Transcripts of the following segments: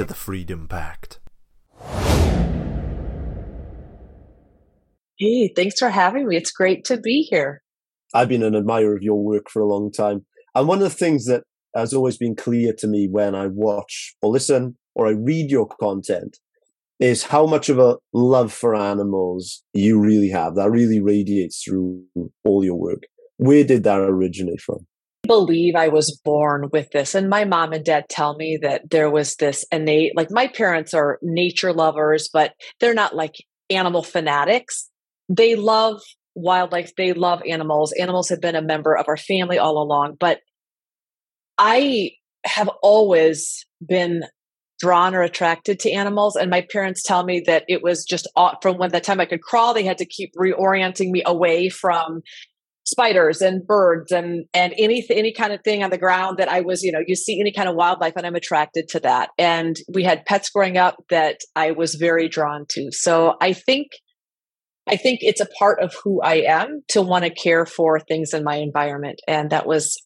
to the Freedom Pact. Hey, thanks for having me. It's great to be here. I've been an admirer of your work for a long time. And one of the things that has always been clear to me when I watch or listen or I read your content is how much of a love for animals you really have. That really radiates through all your work. Where did that originate from? Believe I was born with this. And my mom and dad tell me that there was this innate, like my parents are nature lovers, but they're not like animal fanatics. They love wildlife, they love animals. Animals have been a member of our family all along. But I have always been drawn or attracted to animals. And my parents tell me that it was just from when the time I could crawl, they had to keep reorienting me away from spiders and birds and and any any kind of thing on the ground that I was, you know, you see any kind of wildlife and I'm attracted to that. And we had pets growing up that I was very drawn to. So I think I think it's a part of who I am to want to care for things in my environment. And that was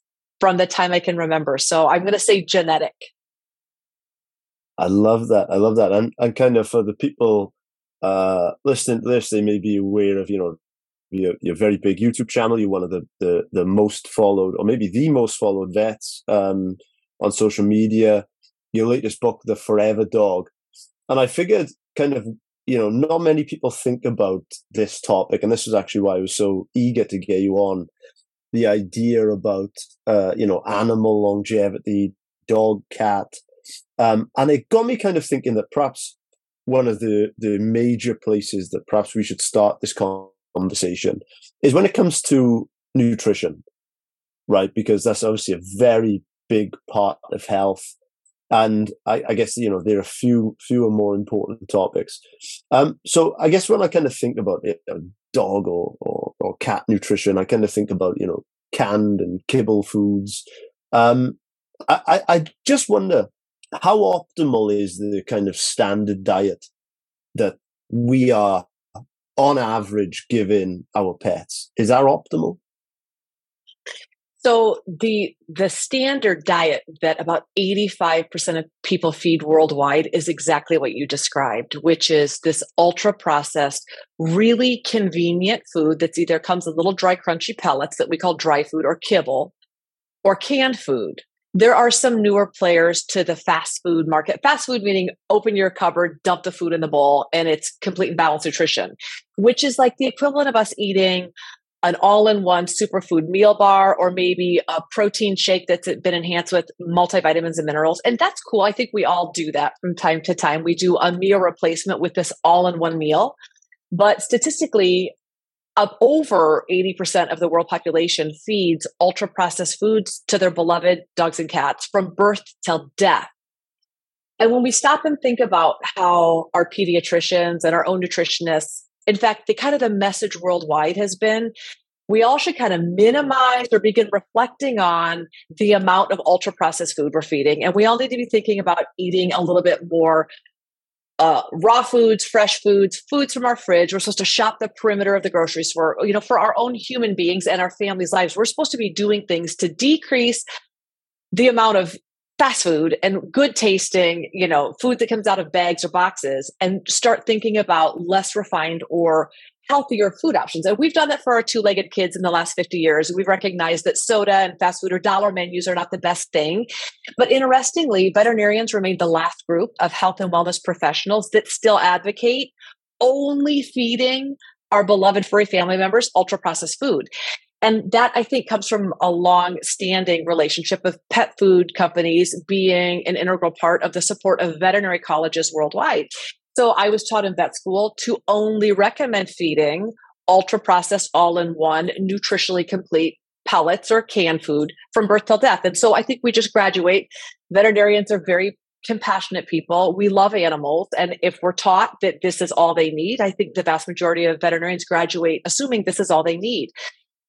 from the time I can remember. So I'm going to say genetic. I love that. I love that. And, and kind of for the people uh, listening to this, they may be aware of, you know, your, your very big YouTube channel. You're one of the, the, the most followed, or maybe the most followed vets um, on social media. Your latest book, The Forever Dog. And I figured kind of, you know, not many people think about this topic. And this is actually why I was so eager to get you on the idea about, uh, you know, animal longevity, dog, cat, um, and it got me kind of thinking that perhaps one of the, the major places that perhaps we should start this conversation is when it comes to nutrition, right? Because that's obviously a very big part of health. And I, I guess, you know, there are a few, fewer more important topics. Um, so I guess when I kind of think about it, you know, dog or, or, or cat nutrition, I kind of think about, you know, canned and kibble foods. Um, I, I just wonder how optimal is the kind of standard diet that we are on average giving our pets? Is that optimal? So the the standard diet that about 85% of people feed worldwide is exactly what you described, which is this ultra processed, really convenient food that's either comes in little dry crunchy pellets that we call dry food or kibble or canned food there are some newer players to the fast food market. Fast food meaning open your cupboard, dump the food in the bowl, and it's complete and balanced nutrition, which is like the equivalent of us eating an all-in-one superfood meal bar or maybe a protein shake that's been enhanced with multivitamins and minerals. And that's cool. I think we all do that from time to time. We do a meal replacement with this all-in-one meal. But statistically up over 80% of the world population feeds ultra processed foods to their beloved dogs and cats from birth till death. And when we stop and think about how our pediatricians and our own nutritionists, in fact, the kind of the message worldwide has been we all should kind of minimize or begin reflecting on the amount of ultra processed food we're feeding. And we all need to be thinking about eating a little bit more uh, raw foods, fresh foods, foods from our fridge. We're supposed to shop the perimeter of the grocery store, you know, for our own human beings and our families' lives. We're supposed to be doing things to decrease the amount of fast food and good tasting, you know, food that comes out of bags or boxes and start thinking about less refined or healthier food options. And we've done that for our two legged kids in the last 50 years. We've recognized that soda and fast food or dollar menus are not the best thing. But interestingly, veterinarians remain the last group of health and wellness professionals that still advocate only feeding our beloved furry family members ultra processed food. And that I think comes from a long standing relationship of pet food companies being an integral part of the support of veterinary colleges worldwide. So I was taught in vet school to only recommend feeding ultra processed, all in one, nutritionally complete pellets or canned food from birth till death. And so I think we just graduate. Veterinarians are very compassionate people. We love animals. And if we're taught that this is all they need, I think the vast majority of veterinarians graduate assuming this is all they need.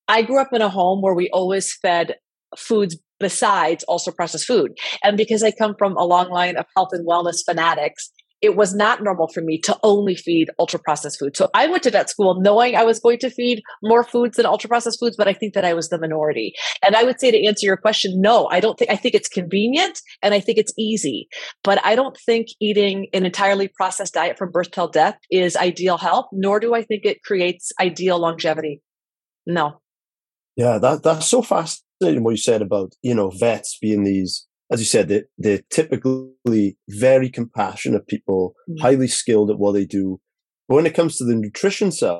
I grew up in a home where we always fed foods besides ultra processed food. And because I come from a long line of health and wellness fanatics, it was not normal for me to only feed ultra processed food. So I went to vet school knowing I was going to feed more foods than ultra processed foods, but I think that I was the minority. And I would say to answer your question, no, I don't think, I think it's convenient and I think it's easy, but I don't think eating an entirely processed diet from birth till death is ideal health, nor do I think it creates ideal longevity. No. Yeah, that, that's so fascinating what you said about, you know, vets being these as you said, they're, they're typically very compassionate people, mm. highly skilled at what they do. But when it comes to the nutrition side,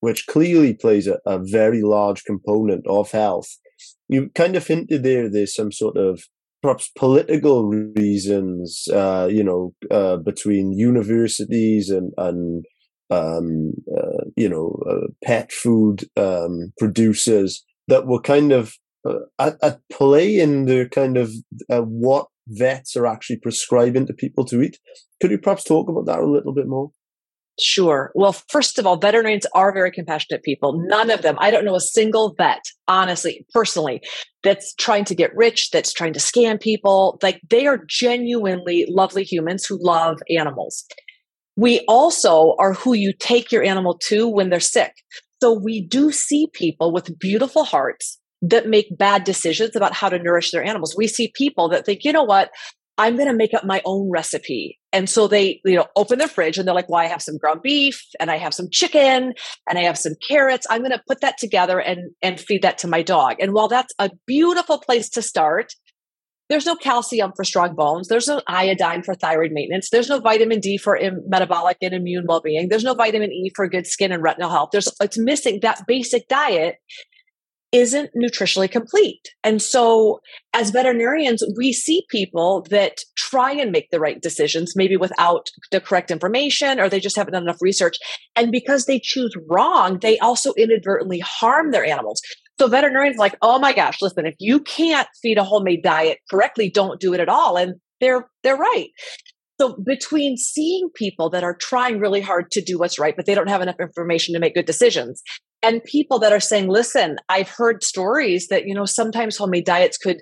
which clearly plays a, a very large component of health, you kind of hinted there there's some sort of perhaps political reasons, uh, you know, uh, between universities and, and um, uh, you know, uh, pet food um, producers that were kind of at, at, play in the kind of uh, what vets are actually prescribing to people to eat. Could you perhaps talk about that a little bit more? Sure. Well, first of all, veterinarians are very compassionate people. None of them, I don't know a single vet, honestly, personally, that's trying to get rich, that's trying to scam people. Like they are genuinely lovely humans who love animals. We also are who you take your animal to when they're sick. So we do see people with beautiful hearts that make bad decisions about how to nourish their animals. We see people that think, you know what, I'm going to make up my own recipe. And so they, you know, open their fridge and they're like, well, I have some ground beef and I have some chicken and I have some carrots. I'm going to put that together and, and feed that to my dog. And while that's a beautiful place to start, there's no calcium for strong bones. There's no iodine for thyroid maintenance. There's no vitamin D for Im- metabolic and immune well-being. There's no vitamin E for good skin and retinal health. There's it's missing that basic diet isn't nutritionally complete. And so, as veterinarians, we see people that try and make the right decisions, maybe without the correct information, or they just haven't done enough research. And because they choose wrong, they also inadvertently harm their animals. So, veterinarians like, oh my gosh, listen, if you can't feed a homemade diet correctly, don't do it at all. And they're they're right. So between seeing people that are trying really hard to do what's right, but they don't have enough information to make good decisions, and people that are saying, listen, I've heard stories that, you know, sometimes homemade diets could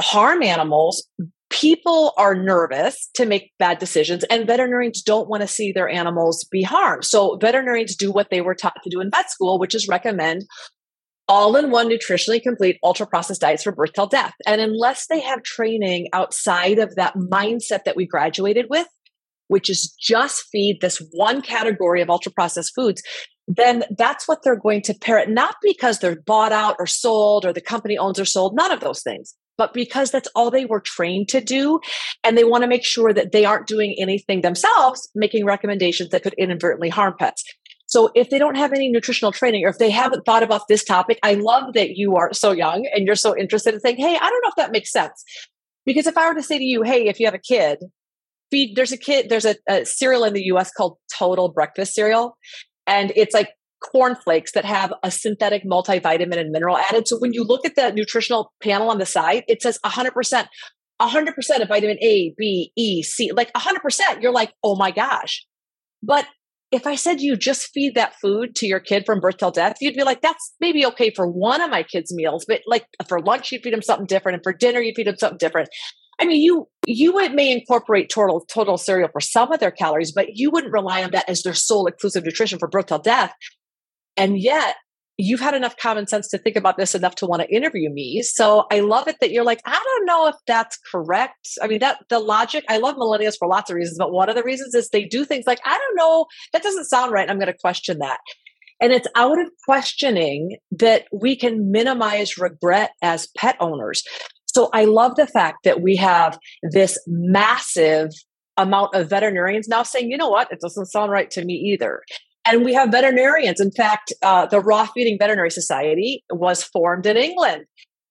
harm animals. People are nervous to make bad decisions, and veterinarians don't want to see their animals be harmed. So, veterinarians do what they were taught to do in vet school, which is recommend all in one nutritionally complete ultra processed diets for birth till death. And unless they have training outside of that mindset that we graduated with, which is just feed this one category of ultra processed foods, then that's what they're going to parrot, not because they're bought out or sold or the company owns or sold, none of those things, but because that's all they were trained to do. And they want to make sure that they aren't doing anything themselves, making recommendations that could inadvertently harm pets. So if they don't have any nutritional training or if they haven't thought about this topic, I love that you are so young and you're so interested in saying, Hey, I don't know if that makes sense. Because if I were to say to you, Hey, if you have a kid, feed, there's a kid, there's a, a cereal in the US called Total Breakfast Cereal and it's like cornflakes that have a synthetic multivitamin and mineral added. So when you look at the nutritional panel on the side, it says 100%, 100% of vitamin A, B, E, C, like 100%. You're like, oh my gosh. But if I said you just feed that food to your kid from birth till death, you'd be like, that's maybe okay for one of my kids' meals, but like for lunch, you'd feed them something different, and for dinner, you'd feed them something different. I mean, you you may incorporate total total cereal for some of their calories, but you wouldn't rely on that as their sole exclusive nutrition for birth till death. And yet, you've had enough common sense to think about this enough to want to interview me. So I love it that you're like, I don't know if that's correct. I mean, that the logic. I love millennials for lots of reasons, but one of the reasons is they do things like, I don't know, that doesn't sound right. I'm going to question that. And it's out of questioning that we can minimize regret as pet owners. So I love the fact that we have this massive amount of veterinarians now saying, you know what, it doesn't sound right to me either. And we have veterinarians. In fact, uh, the Raw Feeding Veterinary Society was formed in England.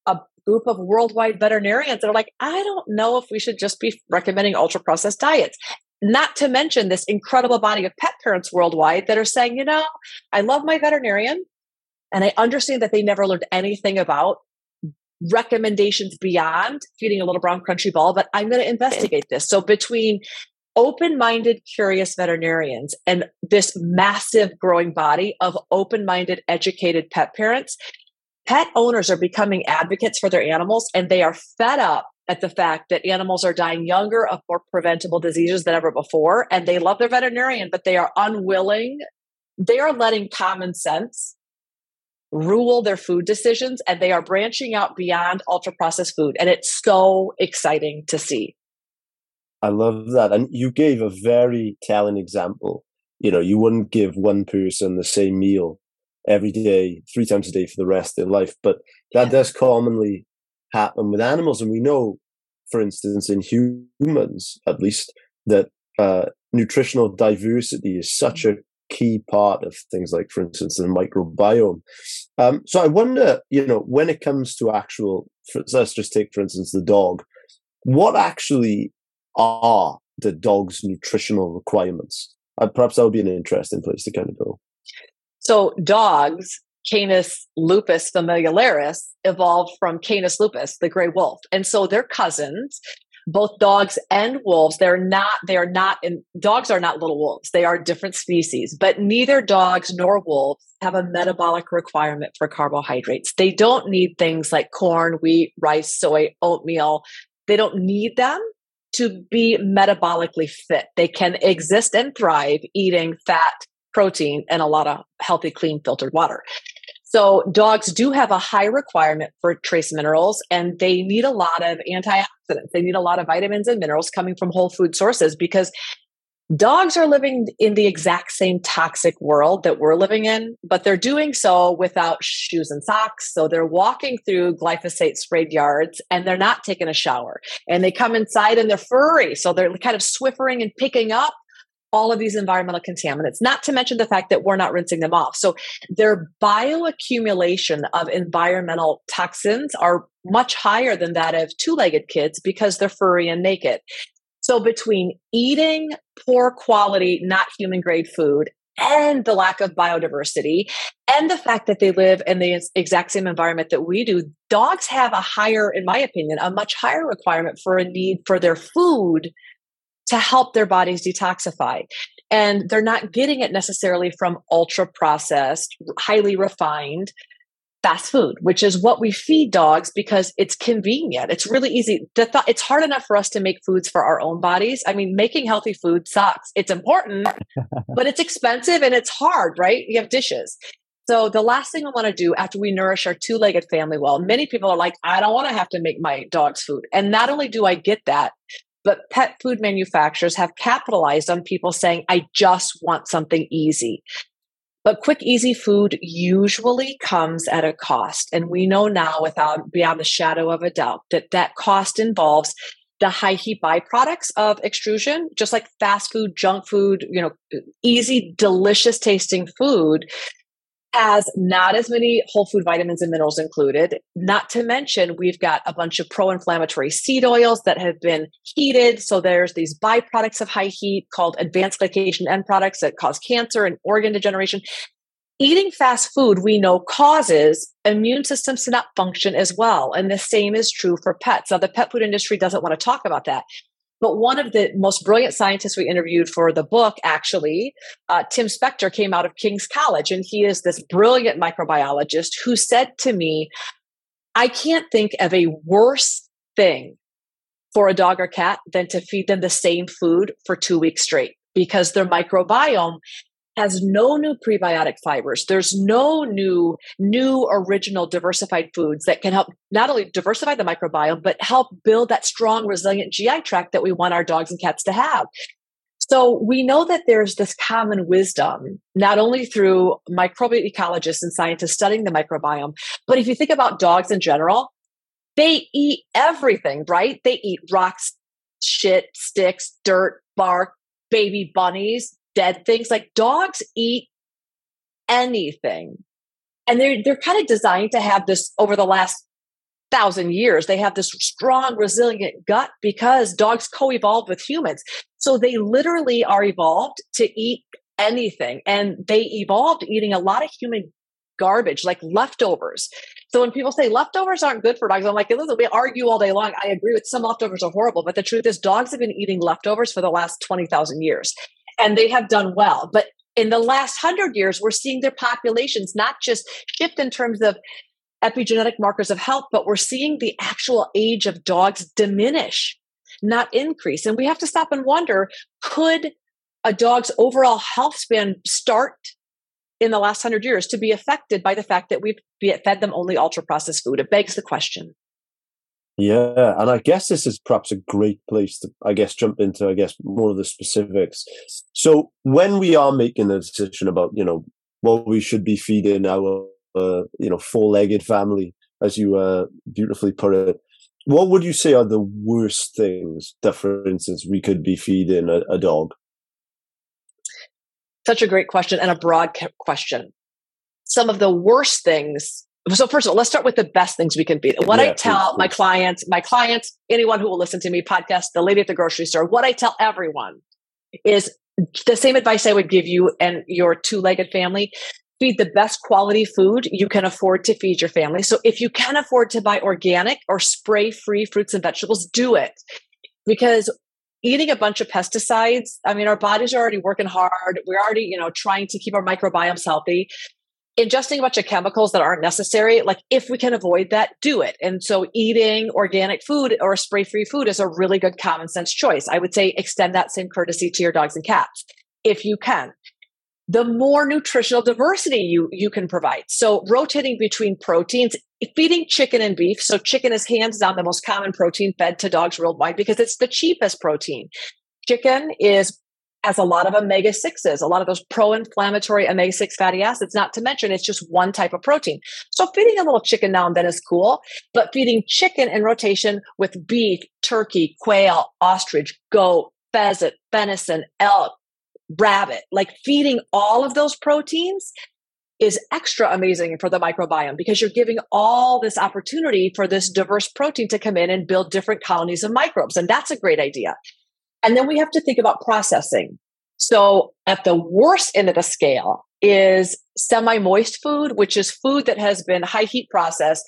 A group of worldwide veterinarians that are like, I don't know if we should just be recommending ultra processed diets. Not to mention this incredible body of pet parents worldwide that are saying, you know, I love my veterinarian and I understand that they never learned anything about recommendations beyond feeding a little brown crunchy ball, but I'm going to investigate this. So between open minded, curious veterinarians and this massive growing body of open minded, educated pet parents, pet owners are becoming advocates for their animals and they are fed up at the fact that animals are dying younger of more preventable diseases than ever before. And they love their veterinarian, but they are unwilling. They are letting common sense rule their food decisions and they are branching out beyond ultra processed food. And it's so exciting to see. I love that. And you gave a very telling example. You know, you wouldn't give one person the same meal every day, three times a day for the rest of their life. But that yeah. does commonly happen with animals. And we know, for instance, in humans, at least, that uh, nutritional diversity is such a key part of things like, for instance, the microbiome. Um, so I wonder, you know, when it comes to actual, for, let's just take, for instance, the dog, what actually are the dog's nutritional requirements? Uh, perhaps that would be an interesting place to kind of go. So dogs, Canis lupus familiaris, evolved from Canis lupus, the gray wolf. And so they're cousins. Both dogs and wolves, they're not, they are not, in, dogs are not little wolves. They are different species, but neither dogs nor wolves have a metabolic requirement for carbohydrates. They don't need things like corn, wheat, rice, soy, oatmeal. They don't need them to be metabolically fit. They can exist and thrive eating fat, protein, and a lot of healthy, clean, filtered water. So, dogs do have a high requirement for trace minerals, and they need a lot of antioxidants. They need a lot of vitamins and minerals coming from whole food sources because Dogs are living in the exact same toxic world that we're living in, but they're doing so without shoes and socks. So they're walking through glyphosate sprayed yards and they're not taking a shower. And they come inside and they're furry. So they're kind of swiffering and picking up all of these environmental contaminants, not to mention the fact that we're not rinsing them off. So their bioaccumulation of environmental toxins are much higher than that of two legged kids because they're furry and naked. So between eating poor quality, not human grade food and the lack of biodiversity and the fact that they live in the exact same environment that we do, dogs have a higher, in my opinion, a much higher requirement for a need for their food to help their bodies detoxify. And they're not getting it necessarily from ultra processed, highly refined fast food, which is what we feed dogs because it's convenient. It's really easy. The th- it's hard enough for us to make foods for our own bodies. I mean, making healthy food sucks. It's important, but it's expensive and it's hard, right? You have dishes. So the last thing I want to do after we nourish our two-legged family well, many people are like, I don't want to have to make my dog's food. And not only do I get that, but pet food manufacturers have capitalized on people saying, I just want something easy. But quick, easy food usually comes at a cost. And we know now without beyond the shadow of a doubt that that cost involves the high heat byproducts of extrusion, just like fast food, junk food, you know, easy, delicious tasting food has not as many whole food vitamins and minerals included. Not to mention, we've got a bunch of pro inflammatory seed oils that have been heated. So there's these byproducts of high heat called advanced glycation end products that cause cancer and organ degeneration. Eating fast food, we know, causes immune systems to not function as well. And the same is true for pets. Now, the pet food industry doesn't want to talk about that. But one of the most brilliant scientists we interviewed for the book, actually, uh, Tim Spector, came out of King's College, and he is this brilliant microbiologist who said to me, I can't think of a worse thing for a dog or cat than to feed them the same food for two weeks straight because their microbiome has no new prebiotic fibers. There's no new, new original diversified foods that can help not only diversify the microbiome, but help build that strong, resilient GI tract that we want our dogs and cats to have. So we know that there's this common wisdom, not only through microbial ecologists and scientists studying the microbiome, but if you think about dogs in general, they eat everything, right? They eat rocks, shit, sticks, dirt, bark, baby bunnies, dead things. Like dogs eat anything. And they're they're kind of designed to have this over the last thousand years. They have this strong, resilient gut because dogs co-evolved with humans. So they literally are evolved to eat anything. And they evolved eating a lot of human garbage, like leftovers. So when people say leftovers aren't good for dogs, I'm like, listen, we argue all day long. I agree with some leftovers are horrible, but the truth is, dogs have been eating leftovers for the last 20,000 years and they have done well. But in the last hundred years, we're seeing their populations not just shift in terms of epigenetic markers of health, but we're seeing the actual age of dogs diminish, not increase. And we have to stop and wonder could a dog's overall health span start in the last hundred years to be affected by the fact that we've fed them only ultra processed food? It begs the question. Yeah, and I guess this is perhaps a great place to, I guess, jump into, I guess, more of the specifics. So when we are making a decision about, you know, what we should be feeding our, uh, you know, four-legged family, as you uh, beautifully put it, what would you say are the worst things that, for instance, we could be feeding a, a dog? Such a great question and a broad question. Some of the worst things so first of all, let's start with the best things we can be. What yeah, I tell please, my please. clients, my clients, anyone who will listen to me podcast, the lady at the grocery store, what I tell everyone is the same advice I would give you and your two-legged family. Feed the best quality food you can afford to feed your family. So if you can afford to buy organic or spray-free fruits and vegetables, do it. Because eating a bunch of pesticides, I mean, our bodies are already working hard. We're already, you know, trying to keep our microbiomes healthy ingesting a bunch of chemicals that aren't necessary, like if we can avoid that, do it. And so eating organic food or spray free food is a really good common sense choice. I would say extend that same courtesy to your dogs and cats if you can. The more nutritional diversity you, you can provide. So rotating between proteins, feeding chicken and beef. So chicken is hands down the most common protein fed to dogs worldwide because it's the cheapest protein. Chicken is has a lot of omega 6s, a lot of those pro inflammatory omega 6 fatty acids, not to mention it's just one type of protein. So feeding a little chicken now and then is cool, but feeding chicken in rotation with beef, turkey, quail, ostrich, goat, pheasant, venison, elk, rabbit, like feeding all of those proteins is extra amazing for the microbiome because you're giving all this opportunity for this diverse protein to come in and build different colonies of microbes. And that's a great idea. And then we have to think about processing. So at the worst end of the scale is semi moist food, which is food that has been high heat processed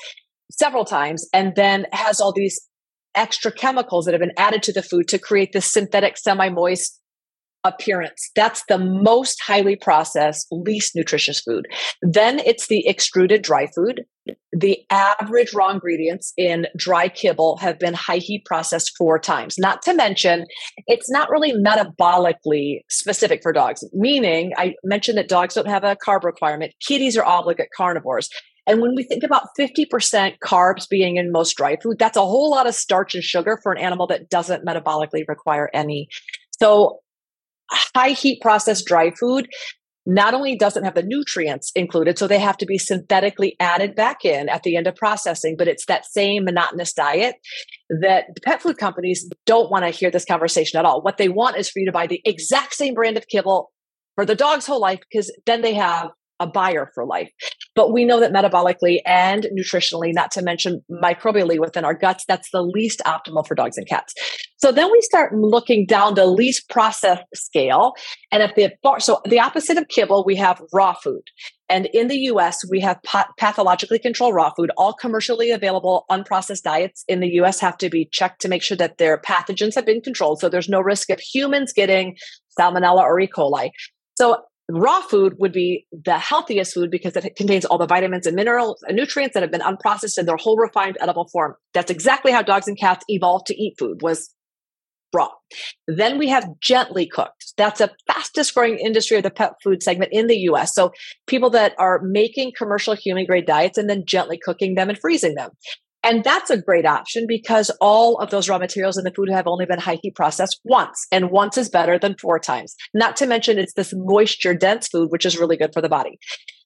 several times and then has all these extra chemicals that have been added to the food to create this synthetic semi moist appearance. That's the most highly processed, least nutritious food. Then it's the extruded dry food. The average raw ingredients in dry kibble have been high heat processed four times. Not to mention, it's not really metabolically specific for dogs, meaning I mentioned that dogs don't have a carb requirement. Kitties are obligate carnivores. And when we think about 50% carbs being in most dry food, that's a whole lot of starch and sugar for an animal that doesn't metabolically require any. So high heat processed dry food not only doesn't have the nutrients included, so they have to be synthetically added back in at the end of processing, but it's that same monotonous diet that pet food companies don't want to hear this conversation at all. What they want is for you to buy the exact same brand of kibble for the dog's whole life because then they have a buyer for life. But we know that metabolically and nutritionally, not to mention microbially within our guts, that's the least optimal for dogs and cats. So then we start looking down the least processed scale. And if the so the opposite of kibble, we have raw food. And in the US, we have pathologically controlled raw food. All commercially available unprocessed diets in the US have to be checked to make sure that their pathogens have been controlled. So there's no risk of humans getting salmonella or E. coli. So raw food would be the healthiest food because it contains all the vitamins and minerals and nutrients that have been unprocessed in their whole refined edible form. That's exactly how dogs and cats evolved to eat food was raw. Then we have gently cooked. That's a fastest growing industry of the pet food segment in the US. So people that are making commercial human grade diets and then gently cooking them and freezing them. And that's a great option because all of those raw materials in the food have only been high heat processed once, and once is better than four times. Not to mention, it's this moisture dense food, which is really good for the body.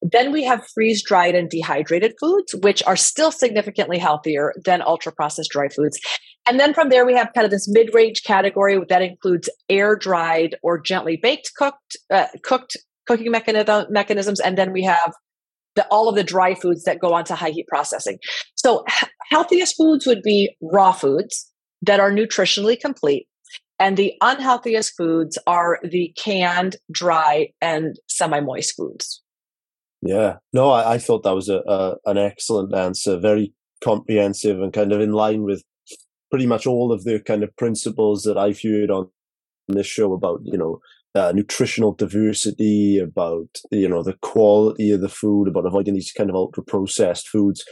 Then we have freeze dried and dehydrated foods, which are still significantly healthier than ultra processed dry foods. And then from there, we have kind of this mid range category that includes air dried or gently baked cooked, uh, cooked cooking mechanism, mechanisms. And then we have the, all of the dry foods that go on to high heat processing. So, h- healthiest foods would be raw foods that are nutritionally complete. And the unhealthiest foods are the canned, dry, and semi moist foods. Yeah, no, I, I thought that was a, a an excellent answer, very comprehensive and kind of in line with pretty much all of the kind of principles that I've heard on this show about, you know, uh, nutritional diversity, about you know the quality of the food, about avoiding these kind of ultra processed foods.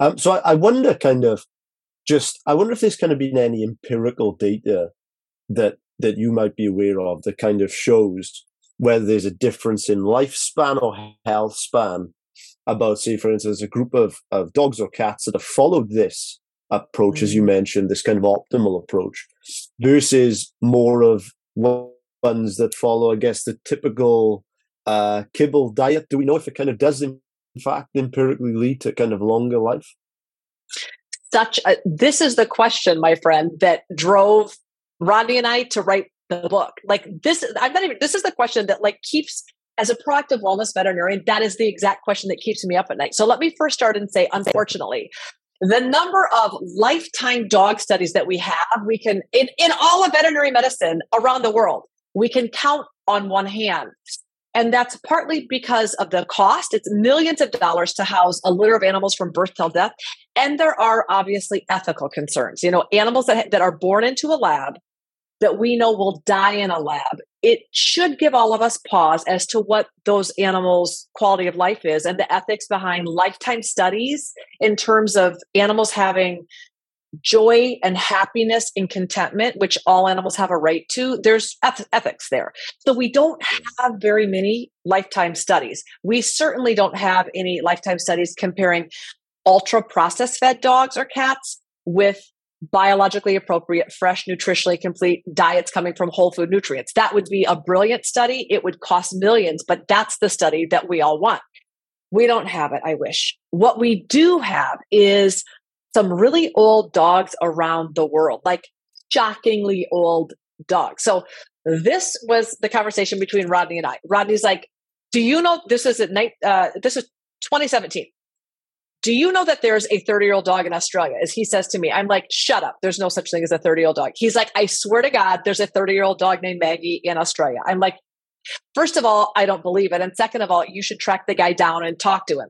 Um, so I, I wonder, kind of, just I wonder if there's kind of been any empirical data that that you might be aware of that kind of shows whether there's a difference in lifespan or health span about, say, for instance, a group of, of dogs or cats that have followed this approach, mm-hmm. as you mm. mentioned, this kind of optimal approach, versus more of ones that follow, I guess, the typical uh, kibble diet. Do we know if it kind of does, in fact, empirically lead to kind of longer life? Such a, this is the question, my friend, that drove Rodney and I to write the book. Like this, I'm not even. This is the question that like keeps as a proactive wellness veterinarian. That is the exact question that keeps me up at night. So let me first start and say, unfortunately, the number of lifetime dog studies that we have, we can in in all of veterinary medicine around the world, we can count on one hand. And that's partly because of the cost. It's millions of dollars to house a litter of animals from birth till death. And there are obviously ethical concerns. You know, animals that, that are born into a lab that we know will die in a lab, it should give all of us pause as to what those animals' quality of life is and the ethics behind lifetime studies in terms of animals having joy and happiness and contentment, which all animals have a right to, there's eth- ethics there. So we don't have very many lifetime studies. We certainly don't have any lifetime studies comparing ultra processed fed dogs or cats with biologically appropriate, fresh, nutritionally complete diets coming from whole food nutrients. That would be a brilliant study. It would cost millions, but that's the study that we all want. We don't have it, I wish. What we do have is some really old dogs around the world, like shockingly old dogs. So this was the conversation between Rodney and I. Rodney's like, "Do you know this is at night? Uh, this is 2017 do you know that there's a 30 year old dog in Australia? As he says to me, I'm like, shut up. There's no such thing as a 30 year old dog. He's like, I swear to God, there's a 30 year old dog named Maggie in Australia. I'm like, first of all, I don't believe it. And second of all, you should track the guy down and talk to him.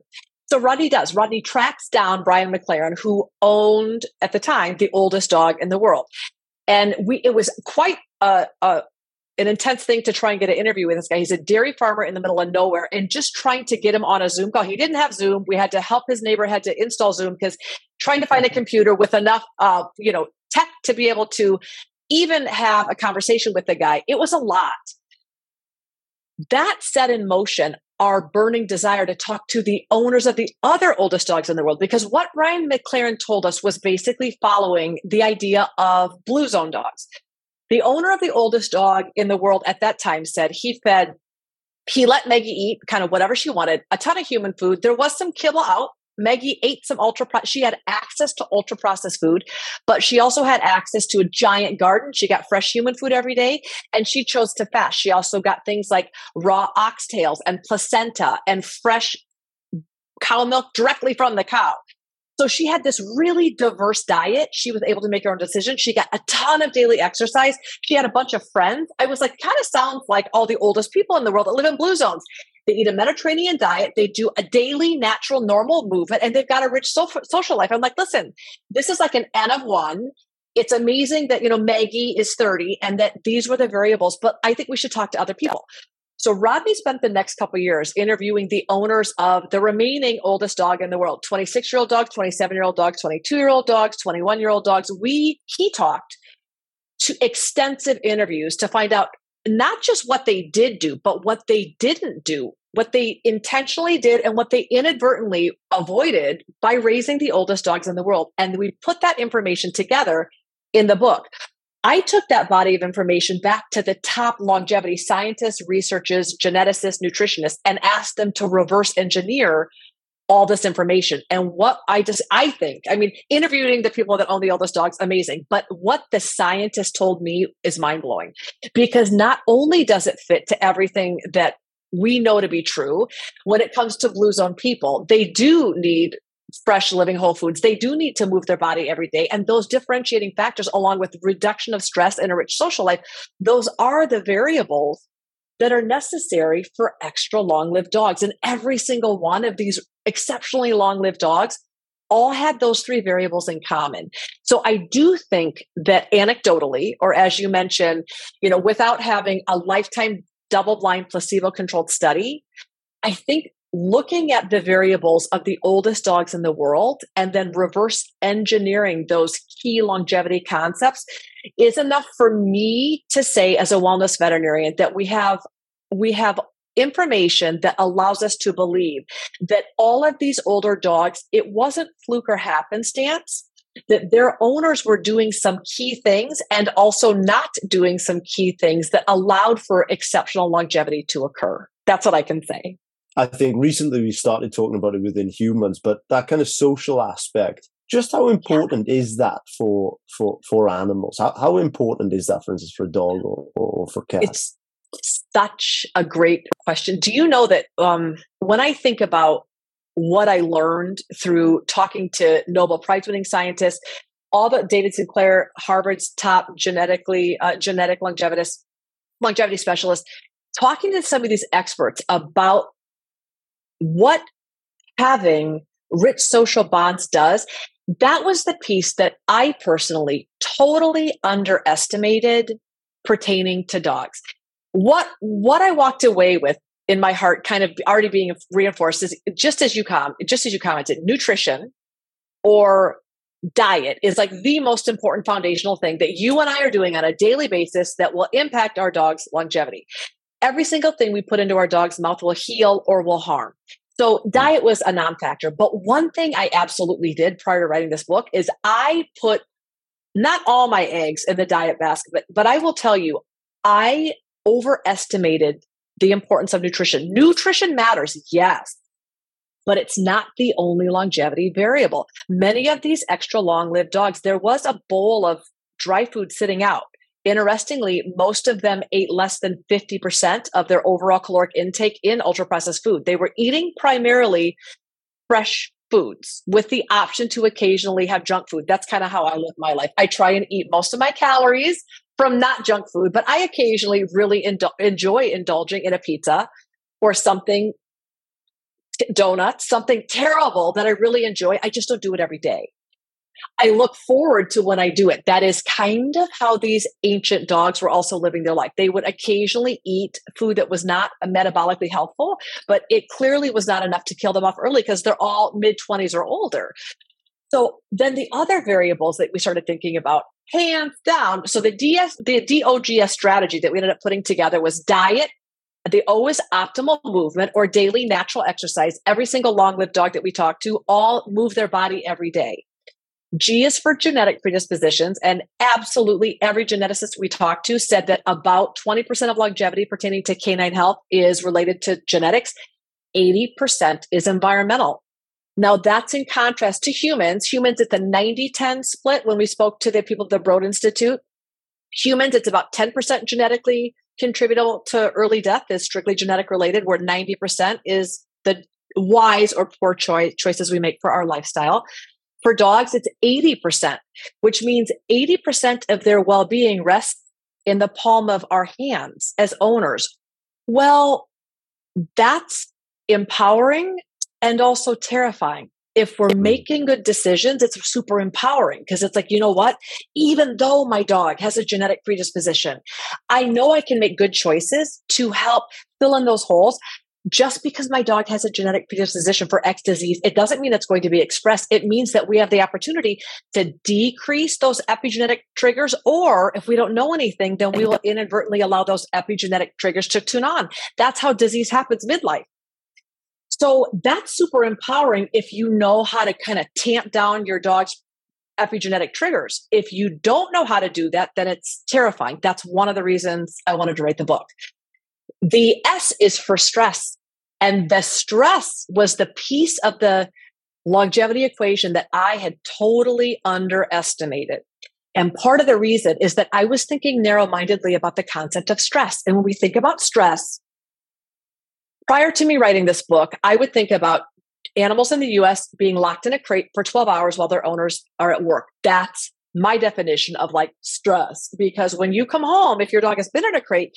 So Rodney does. Rodney tracks down Brian McLaren, who owned at the time the oldest dog in the world. And we, it was quite a, a, an intense thing to try and get an interview with this guy. He's a dairy farmer in the middle of nowhere and just trying to get him on a Zoom call. He didn't have Zoom. We had to help his neighbor had to install Zoom because trying to find a computer with enough uh, you know, tech to be able to even have a conversation with the guy. It was a lot. That set in motion our burning desire to talk to the owners of the other oldest dogs in the world because what Brian McLaren told us was basically following the idea of blue zone dogs. The owner of the oldest dog in the world at that time said he fed, he let Maggie eat kind of whatever she wanted, a ton of human food. There was some kibble out. Maggie ate some ultra, she had access to ultra processed food, but she also had access to a giant garden. She got fresh human food every day and she chose to fast. She also got things like raw oxtails and placenta and fresh cow milk directly from the cow. So she had this really diverse diet. She was able to make her own decisions. She got a ton of daily exercise. She had a bunch of friends. I was like, kind of sounds like all the oldest people in the world that live in blue zones. They eat a Mediterranean diet. They do a daily natural normal movement and they've got a rich so- social life. I'm like, listen, this is like an N of one. It's amazing that, you know, Maggie is 30 and that these were the variables, but I think we should talk to other people. So Rodney spent the next couple years interviewing the owners of the remaining oldest dog in the world 26 year old dogs, 27 year old dogs, 22 year old dogs, 21 year old dogs. We, he talked to extensive interviews to find out not just what they did do, but what they didn't do, what they intentionally did, and what they inadvertently avoided by raising the oldest dogs in the world. And we put that information together in the book. I took that body of information back to the top longevity scientists, researchers, geneticists, nutritionists, and asked them to reverse engineer all this information. And what I just, I think, I mean, interviewing the people that own the oldest dogs, amazing. But what the scientists told me is mind blowing because not only does it fit to everything that we know to be true when it comes to blue zone people, they do need fresh living whole foods they do need to move their body every day and those differentiating factors along with reduction of stress and a rich social life those are the variables that are necessary for extra long lived dogs. And every single one of these exceptionally long lived dogs all had those three variables in common. So I do think that anecdotally, or as you mentioned, you know, without having a lifetime double blind placebo controlled study, I think looking at the variables of the oldest dogs in the world and then reverse engineering those key longevity concepts is enough for me to say as a wellness veterinarian that we have we have information that allows us to believe that all of these older dogs, it wasn't fluke or happenstance, that their owners were doing some key things and also not doing some key things that allowed for exceptional longevity to occur. That's what I can say. I think recently we started talking about it within humans, but that kind of social aspect, just how important yeah. is that for for for animals? How how important is that, for instance, for a dog or, or for cats? It's such a great question. Do you know that um, when I think about what I learned through talking to Nobel Prize winning scientists, all the David Sinclair, Harvard's top genetically uh, genetic longevitist, longevity specialist, talking to some of these experts about what having rich social bonds does. That was the piece that I personally totally underestimated pertaining to dogs what what I walked away with in my heart, kind of already being reinforced, is just as you com just as you commented, nutrition or diet is like the most important foundational thing that you and I are doing on a daily basis that will impact our dog's longevity. Every single thing we put into our dog's mouth will heal or will harm. So diet was a non-factor, but one thing I absolutely did prior to writing this book is I put not all my eggs in the diet basket, but, but I will tell you, I overestimated the importance of nutrition. Nutrition matters, yes, but it's not the only longevity variable. Many of these extra long lived dogs, there was a bowl of dry food sitting out. Interestingly, most of them ate less than 50% of their overall caloric intake in ultra processed food. They were eating primarily fresh foods with the option to occasionally have junk food. That's kind of how I live my life. I try and eat most of my calories from not junk food, but I occasionally really enjoy indulging in a pizza or something, donuts, something terrible that I really enjoy. I just don't do it every day. I look forward to when I do it. That is kind of how these ancient dogs were also living their life. They would occasionally eat food that was not metabolically helpful, but it clearly was not enough to kill them off early because they're all mid 20s or older. So then the other variables that we started thinking about, hands down. So the DS, the DOGS strategy that we ended up putting together was diet. The O is optimal movement or daily natural exercise. Every single long lived dog that we talk to all move their body every day. G is for genetic predispositions. And absolutely every geneticist we talked to said that about 20% of longevity pertaining to canine health is related to genetics. 80% is environmental. Now that's in contrast to humans. Humans, it's a 90 10 split when we spoke to the people at the Broad Institute. Humans, it's about 10% genetically contributable to early death is strictly genetic related, where 90% is the wise or poor choice, choices we make for our lifestyle. For dogs, it's 80%, which means 80% of their well being rests in the palm of our hands as owners. Well, that's empowering and also terrifying. If we're making good decisions, it's super empowering because it's like, you know what? Even though my dog has a genetic predisposition, I know I can make good choices to help fill in those holes just because my dog has a genetic predisposition for X disease, it doesn't mean it's going to be expressed. It means that we have the opportunity to decrease those epigenetic triggers, or if we don't know anything, then we will inadvertently allow those epigenetic triggers to tune on. That's how disease happens midlife. So that's super empowering if you know how to kind of tamp down your dog's epigenetic triggers. If you don't know how to do that, then it's terrifying. That's one of the reasons I wanted to write the book. The S is for stress. And the stress was the piece of the longevity equation that I had totally underestimated. And part of the reason is that I was thinking narrow mindedly about the concept of stress. And when we think about stress, prior to me writing this book, I would think about animals in the US being locked in a crate for 12 hours while their owners are at work. That's my definition of like stress. Because when you come home, if your dog has been in a crate,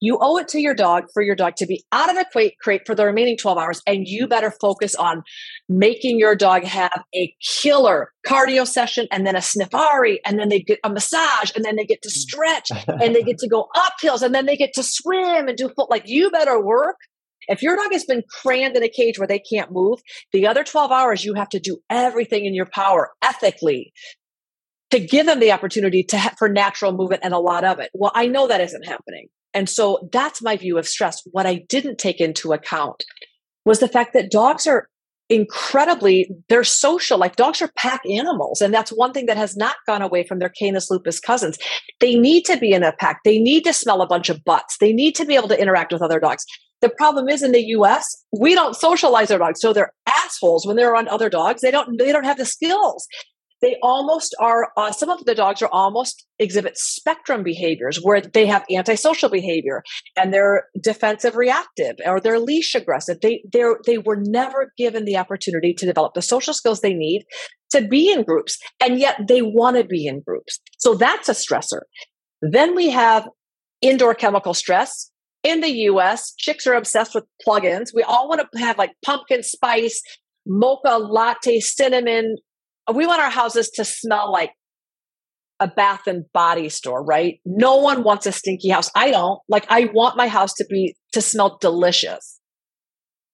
You owe it to your dog for your dog to be out of the crate, crate for the remaining 12 hours, and you mm-hmm. better focus on making your dog have a killer cardio session and then a sniffari, and then they get a massage, and then they get to mm. stretch, and they get to go up hills, and then they get to swim and do foot. Like, you better work if your dog has been crammed in a cage where they can't move, the other 12 hours you have to do everything in your power ethically to give them the opportunity to ha- for natural movement and a lot of it. Well, I know that isn't happening. And so that's my view of stress. What I didn't take into account was the fact that dogs are incredibly they're social like dogs are pack animals and that's one thing that has not gone away from their canis lupus cousins they need to be in a pack they need to smell a bunch of butts they need to be able to interact with other dogs the problem is in the US, we don't socialize our dogs. So they're assholes when they're around other dogs. They don't they don't have the skills. They almost are uh, some of the dogs are almost exhibit spectrum behaviors where they have antisocial behavior and they're defensive reactive or they're leash aggressive. They they they were never given the opportunity to develop the social skills they need to be in groups and yet they want to be in groups. So that's a stressor. Then we have indoor chemical stress in the US, chicks are obsessed with plugins. We all want to have like pumpkin spice, mocha latte, cinnamon. We want our houses to smell like a bath and body store, right? No one wants a stinky house. I don't. Like I want my house to be to smell delicious.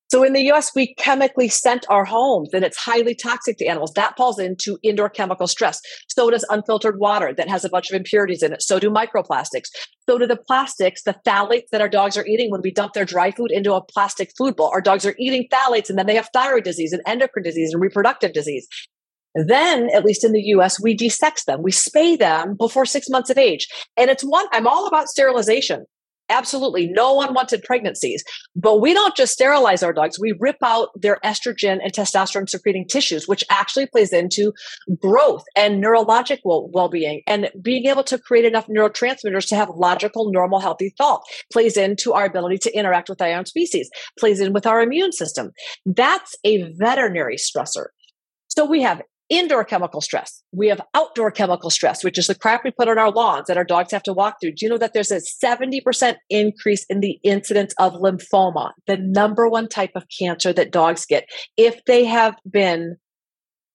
So in the US, we chemically scent our homes and it's highly toxic to animals. That falls into indoor chemical stress. So does unfiltered water that has a bunch of impurities in it. So do microplastics. So do the plastics, the phthalates that our dogs are eating when we dump their dry food into a plastic food bowl. Our dogs are eating phthalates and then they have thyroid disease and endocrine disease and reproductive disease. Then, at least in the US, we desex them. We spay them before six months of age. And it's one, I'm all about sterilization. Absolutely. No one wanted pregnancies. But we don't just sterilize our dogs. We rip out their estrogen and testosterone secreting tissues, which actually plays into growth and neurological well being and being able to create enough neurotransmitters to have logical, normal, healthy thought. Plays into our ability to interact with our own species, plays in with our immune system. That's a veterinary stressor. So we have indoor chemical stress. We have outdoor chemical stress, which is the crap we put on our lawns that our dogs have to walk through. Do you know that there's a 70% increase in the incidence of lymphoma, the number one type of cancer that dogs get if they have been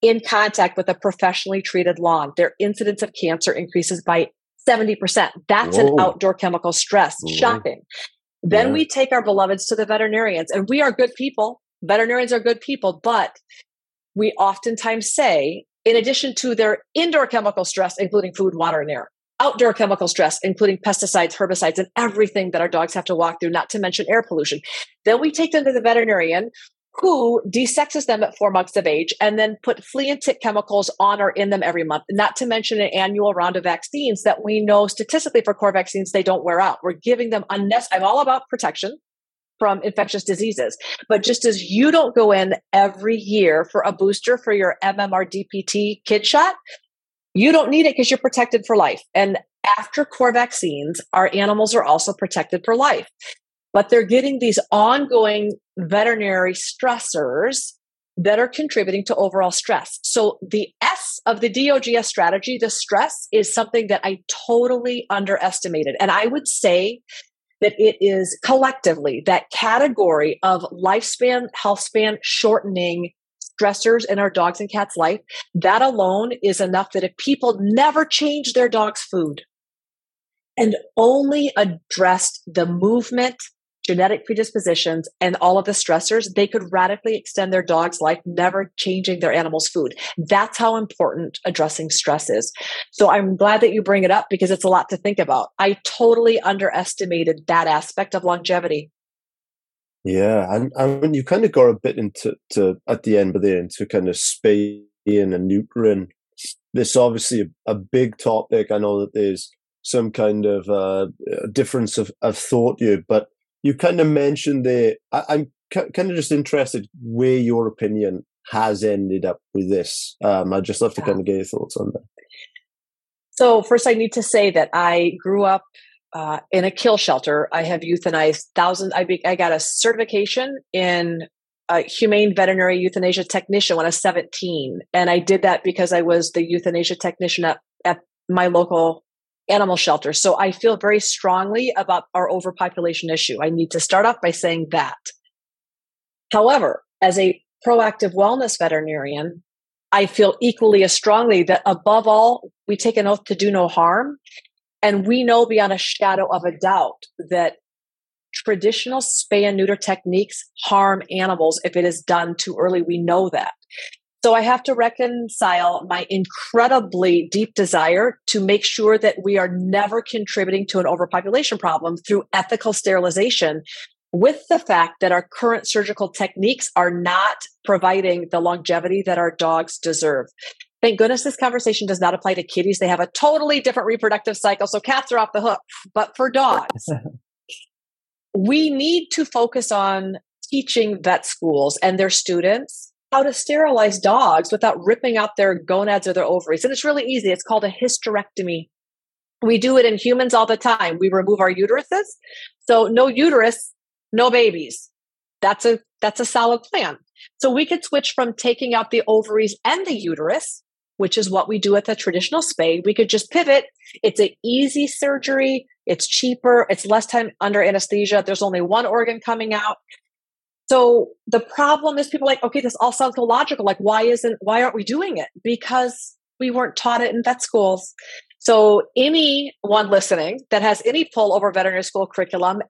in contact with a professionally treated lawn? Their incidence of cancer increases by 70%. That's Whoa. an outdoor chemical stress. Whoa. Shocking. Then yeah. we take our beloveds to the veterinarians, and we are good people. Veterinarians are good people, but we oftentimes say, in addition to their indoor chemical stress, including food, water, and air, outdoor chemical stress, including pesticides, herbicides, and everything that our dogs have to walk through, not to mention air pollution. Then we take them to the veterinarian who desexes them at four months of age and then put flea and tick chemicals on or in them every month, not to mention an annual round of vaccines that we know statistically for core vaccines, they don't wear out. We're giving them unnecessary, I'm all about protection from infectious diseases. But just as you don't go in every year for a booster for your MMR DPT kid shot, you don't need it because you're protected for life. And after core vaccines, our animals are also protected for life. But they're getting these ongoing veterinary stressors that are contributing to overall stress. So the S of the DOGS strategy, the stress is something that I totally underestimated. And I would say that it is collectively that category of lifespan, health span shortening stressors in our dogs and cats' life, that alone is enough that if people never change their dog's food and only addressed the movement genetic predispositions, and all of the stressors, they could radically extend their dog's life, never changing their animal's food. That's how important addressing stress is. So I'm glad that you bring it up because it's a lot to think about. I totally underestimated that aspect of longevity. Yeah, and, and when you kind of got a bit into to, at the end of there into kind of spaying and neutering. This obviously a, a big topic. I know that there's some kind of uh, difference of, of thought here, but you kind of mentioned there. I, am kind of just interested where your opinion has ended up with this. Um, I'd just love to yeah. kind of get your thoughts on that. So first, I need to say that I grew up uh, in a kill shelter. I have euthanized thousands. I, be, I got a certification in a humane veterinary euthanasia technician when I was 17. And I did that because I was the euthanasia technician at, at my local animal shelters. So I feel very strongly about our overpopulation issue. I need to start off by saying that. However, as a proactive wellness veterinarian, I feel equally as strongly that above all, we take an oath to do no harm. And we know beyond a shadow of a doubt that traditional spay and neuter techniques harm animals if it is done too early. We know that. So I have to reconcile my incredibly deep desire to make sure that we are never contributing to an overpopulation problem through ethical sterilization with the fact that our current surgical techniques are not providing the longevity that our dogs deserve. Thank goodness this conversation does not apply to kitties. They have a totally different reproductive cycle, so cats are off the hook. But for dogs, we need to focus on teaching vet schools and their students how to sterilize dogs without ripping out their gonads or their ovaries. And it's really easy. It's called a hysterectomy. We do it in humans all the time. We remove our uteruses. So no uterus, no babies. That's a that's a solid plan. So we could switch from taking out the ovaries and the uterus, which is what we do at the traditional spay. We could just pivot. It's an easy surgery. It's cheaper. It's less time under anesthesia. There's only one organ coming out. So the problem is people like, okay, this all sounds so logical. Like, why isn't why aren't we doing it? Because we weren't taught it in vet schools. So anyone listening that has any pull over veterinary school curriculum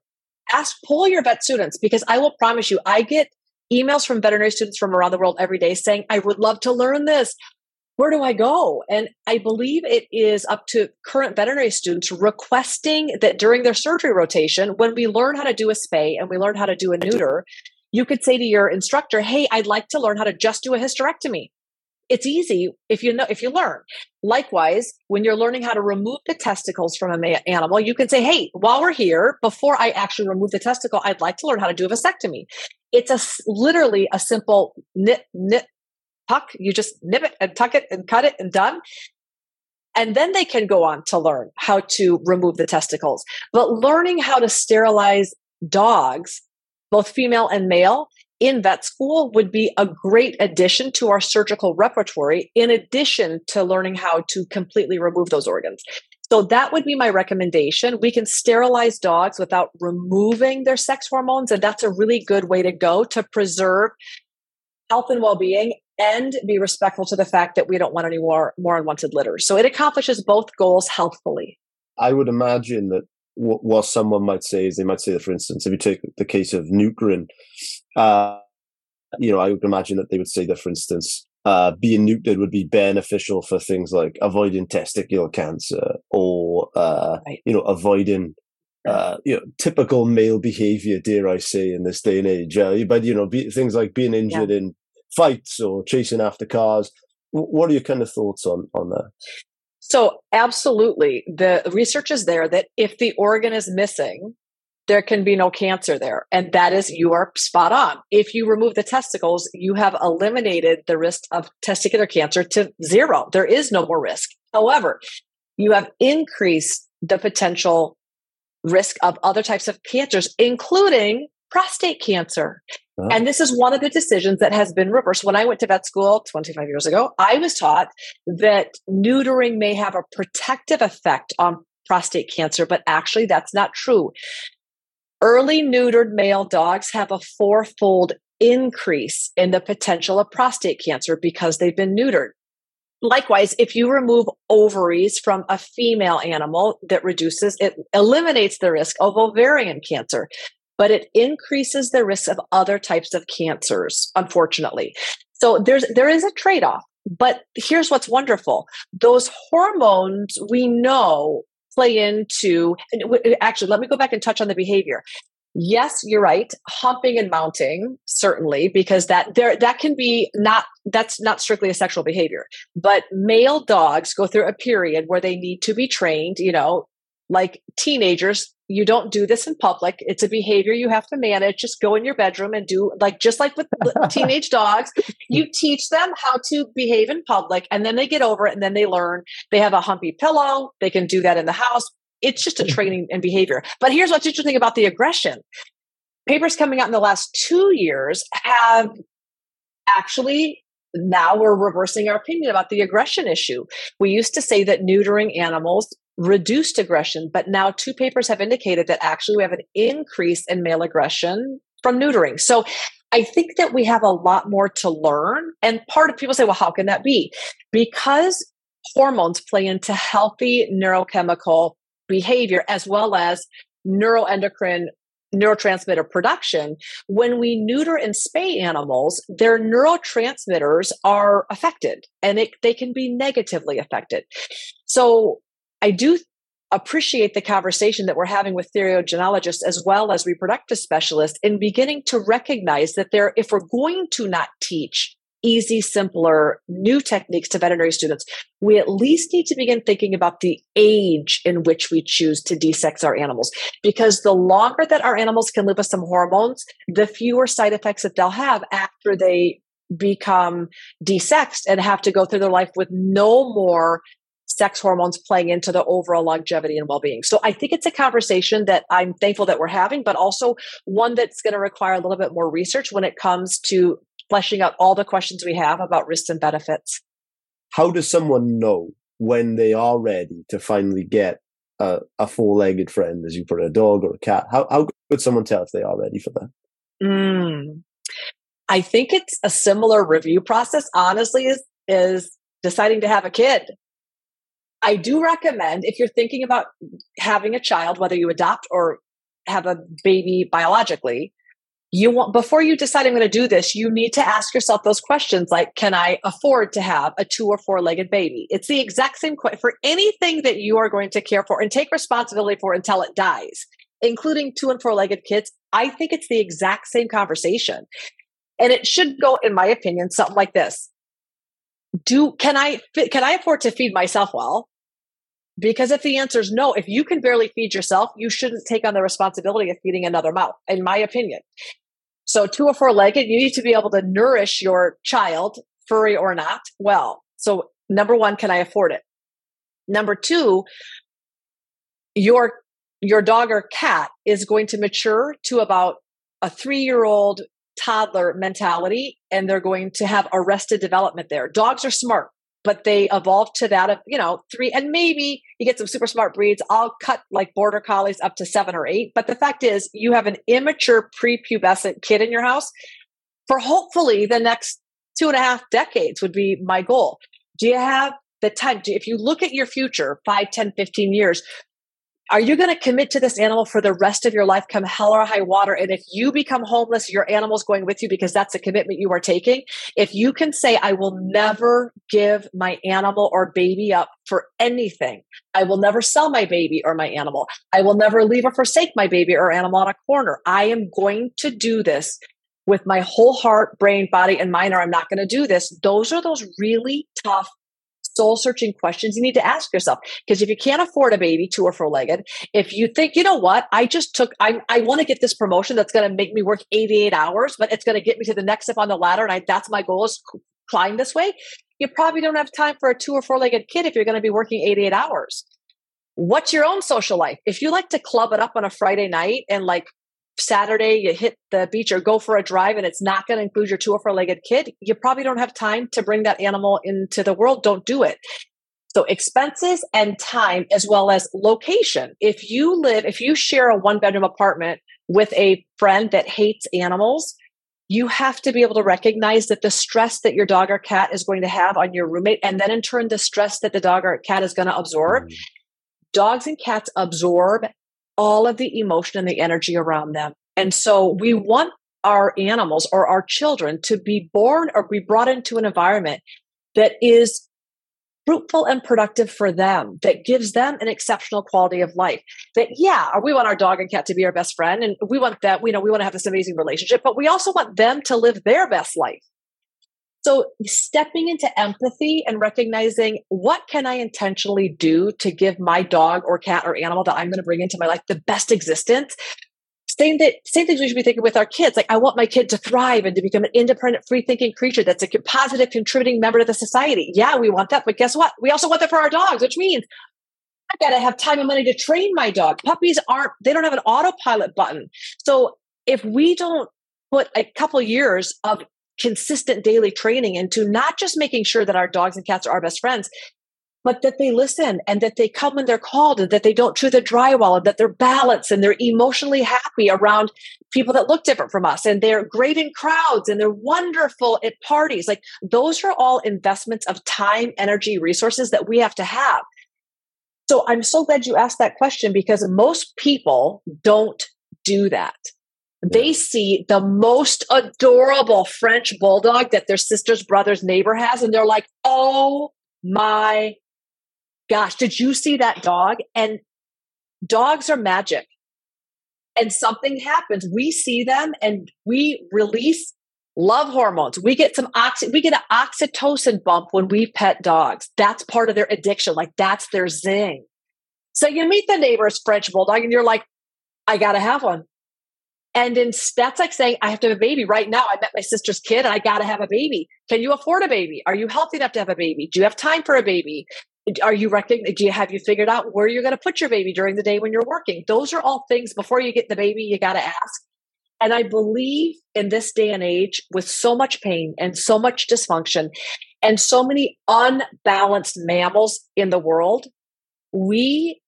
ask pull your vet students because I will promise you, I get emails from veterinary students from around the world every day saying, I would love to learn this. Where do I go? And I believe it is up to current veterinary students requesting that during their surgery rotation, when we learn how to do a spay and we learn how to do a neuter, you could say to your instructor, Hey, I'd like to learn how to just do a hysterectomy. It's easy if you know if you learn. Likewise when you're learning how to remove the testicles from an animal you can say hey while we're here before i actually remove the testicle i'd like to learn how to do a vasectomy. It's a literally a simple nip nip tuck you just nip it and tuck it and cut it and done. And then they can go on to learn how to remove the testicles. But learning how to sterilize dogs both female and male in vet school would be a great addition to our surgical repertory, in addition to learning how to completely remove those organs. So that would be my recommendation. We can sterilize dogs without removing their sex hormones, and that's a really good way to go to preserve health and well-being and be respectful to the fact that we don't want any more more unwanted litters. So it accomplishes both goals healthfully. I would imagine that what, what someone might say is they might say that, for instance, if you take the case of neutering, uh, you know, I would imagine that they would say that, for instance, uh, being neutered would be beneficial for things like avoiding testicular cancer or, uh, right. you know, avoiding, uh, you know, typical male behavior, dare I say, in this day and age. Uh, but, you know, be, things like being injured yeah. in fights or chasing after cars. What are your kind of thoughts on, on that? So, absolutely. The research is there that if the organ is missing, there can be no cancer there. And that is, you are spot on. If you remove the testicles, you have eliminated the risk of testicular cancer to zero. There is no more risk. However, you have increased the potential risk of other types of cancers, including prostate cancer. Oh. And this is one of the decisions that has been reversed. When I went to vet school 25 years ago, I was taught that neutering may have a protective effect on prostate cancer, but actually that's not true. Early neutered male dogs have a fourfold increase in the potential of prostate cancer because they've been neutered. Likewise, if you remove ovaries from a female animal, that reduces, it eliminates the risk of ovarian cancer, but it increases the risk of other types of cancers, unfortunately. So there's, there is a trade off. But here's what's wonderful. Those hormones we know play into actually let me go back and touch on the behavior yes you're right humping and mounting certainly because that there that can be not that's not strictly a sexual behavior but male dogs go through a period where they need to be trained you know like teenagers you don't do this in public. It's a behavior you have to manage. Just go in your bedroom and do like just like with teenage dogs you teach them how to behave in public and then they get over it and then they learn. They have a humpy pillow. They can do that in the house. It's just a mm-hmm. training and behavior. But here's what's interesting about the aggression. Papers coming out in the last two years have actually now we're reversing our opinion about the aggression issue. We used to say that neutering animals reduced aggression, but now two papers have indicated that actually we have an increase in male aggression from neutering. So I think that we have a lot more to learn. And part of people say, well, how can that be? Because hormones play into healthy neurochemical behavior as well as neuroendocrine neurotransmitter production. When we neuter and spay animals, their neurotransmitters are affected and it, they can be negatively affected. So I do appreciate the conversation that we're having with theriogenologists as well as reproductive specialists in beginning to recognize that there, if we're going to not teach easy, simpler, new techniques to veterinary students, we at least need to begin thinking about the age in which we choose to desex our animals. Because the longer that our animals can live with some hormones, the fewer side effects that they'll have after they become desexed and have to go through their life with no more sex hormones playing into the overall longevity and well-being. So I think it's a conversation that I'm thankful that we're having, but also one that's going to require a little bit more research when it comes to fleshing out all the questions we have about risks and benefits. How does someone know when they are ready to finally get a, a four-legged friend, as you put it, a dog or a cat? How how could someone tell if they are ready for that? Mm. I think it's a similar review process, honestly, is is deciding to have a kid. I do recommend if you're thinking about having a child, whether you adopt or have a baby biologically, you want before you decide I'm going to do this, you need to ask yourself those questions like, can I afford to have a two or four legged baby? It's the exact same question for anything that you are going to care for and take responsibility for until it dies, including two and four legged kids. I think it's the exact same conversation. And it should go, in my opinion, something like this. Do can I can I afford to feed myself well? Because if the answer is no, if you can barely feed yourself, you shouldn't take on the responsibility of feeding another mouth, in my opinion. So, two or four legged, you need to be able to nourish your child, furry or not, well. So, number one, can I afford it? Number two, your your dog or cat is going to mature to about a three year old toddler mentality and they're going to have arrested development there. Dogs are smart but they evolved to that of you know three and maybe you get some super smart breeds i'll cut like border collies up to seven or eight but the fact is you have an immature prepubescent kid in your house for hopefully the next two and a half decades would be my goal. Do you have the time? To, if you look at your future 5 10 15 years are you going to commit to this animal for the rest of your life, come hell or high water? And if you become homeless, your animal's going with you because that's a commitment you are taking. If you can say, I will never give my animal or baby up for anything, I will never sell my baby or my animal, I will never leave or forsake my baby or animal on a corner. I am going to do this with my whole heart, brain, body, and mind, or I'm not going to do this. Those are those really tough soul searching questions you need to ask yourself. Because if you can't afford a baby, two or four legged, if you think, you know what, I just took, I, I want to get this promotion that's going to make me work 88 hours, but it's going to get me to the next step on the ladder. And I, that's my goal is climb this way. You probably don't have time for a two or four legged kid if you're going to be working 88 hours. What's your own social life? If you like to club it up on a Friday night and like Saturday you hit the beach or go for a drive and it's not going to include your two or four legged kid, you probably don't have time to bring that animal into the world. Don't do it. So expenses and time as well as location. If you live, if you share a one bedroom apartment with a friend that hates animals, you have to be able to recognize that the stress that your dog or cat is going to have on your roommate, and then in turn, the stress that the dog or cat is going to absorb. Mm. Dogs and cats absorb all of the emotion and the energy around them. And so we want our animals or our children to be born or be brought into an environment that is fruitful and productive for them, that gives them an exceptional quality of life. That, yeah, we want our dog and cat to be our best friend, and we want that, we know we want to have this amazing relationship, but we also want them to live their best life. So stepping into empathy and recognizing what can I intentionally do to give my dog or cat or animal that I'm going to bring into my life the best existence. Same that same things we should be thinking with our kids. Like I want my kid to thrive and to become an independent, free thinking creature that's a positive, contributing member to the society. Yeah, we want that, but guess what? We also want that for our dogs, which means I got to have time and money to train my dog. Puppies aren't; they don't have an autopilot button. So if we don't put a couple years of consistent daily training into not just making sure that our dogs and cats are our best friends, but that they listen and that they come when they're called and that they don't chew the drywall and that they're balanced and they're emotionally happy around people that look different from us and they're great in crowds and they're wonderful at parties. Like those are all investments of time, energy, resources that we have to have. So I'm so glad you asked that question because most people don't do that. They see the most adorable French bulldog that their sister's brother's neighbor has, and they're like, oh my gosh, did you see that dog? And dogs are magic. And something happens. We see them and we release love hormones. We get some oxy, we get an oxytocin bump when we pet dogs. That's part of their addiction. Like that's their zing. So you meet the neighbor's French bulldog and you're like, I got to have one. And that's like saying, I have to have a baby right now. I met my sister's kid and I got to have a baby. Can you afford a baby? Are you healthy enough to have a baby? Do you have time for a baby? Are you recognizing? Do you have you figured out where you're going to put your baby during the day when you're working? Those are all things before you get the baby, you got to ask. And I believe in this day and age, with so much pain and so much dysfunction and so many unbalanced mammals in the world, we